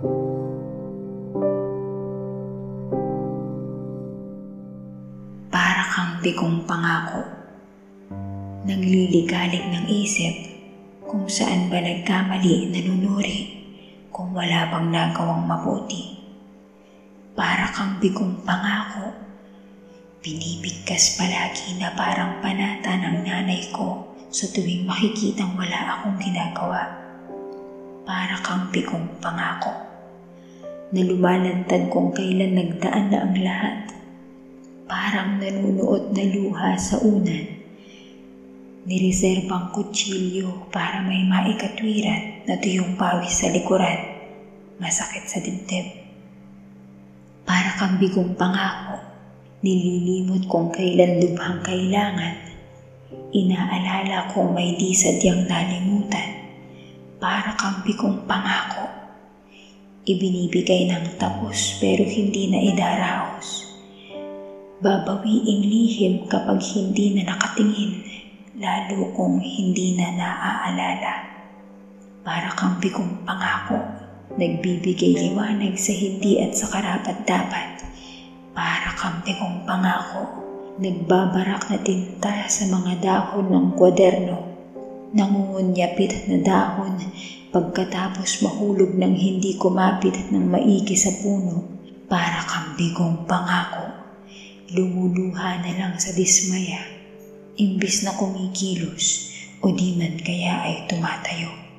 Para kang bigong pangako. Nagliligalig ng isip kung saan ba nagkamali nanunuri kung wala bang nagawang mabuti. Para kang bigong pangako. Binibigkas palagi na parang panata ng nanay ko sa tuwing makikitang wala akong ginagawa. Para kang bigong pangako na lumalantad kung kailan nagdaan na ang lahat. Parang nanunuot na luha sa unan. Nireserbang kutsilyo para may maikatwiran na tuyong pawis sa likuran. Masakit sa dibdib. Para kang bigong pangako, nililimot kung kailan lubhang kailangan. Inaalala kung may di sadyang nalimutan. Para kang bigong pangako, ibinibigay ng tapos pero hindi na idaraos. Babawiing lihim kapag hindi na nakatingin, lalo kung hindi na naaalala. Para kang bigong pangako, nagbibigay liwanag sa hindi at sa karapat dapat. Para kang bigong pangako, nagbabarak na tinta sa mga dahon ng kwaderno. Nangungunyapit na dahon pagkatapos mahulog ng hindi kumapit ng maigi sa puno. Para kang bigong pangako, lumuluha na lang sa dismaya, imbis na kumikilos o di man kaya ay tumatayo.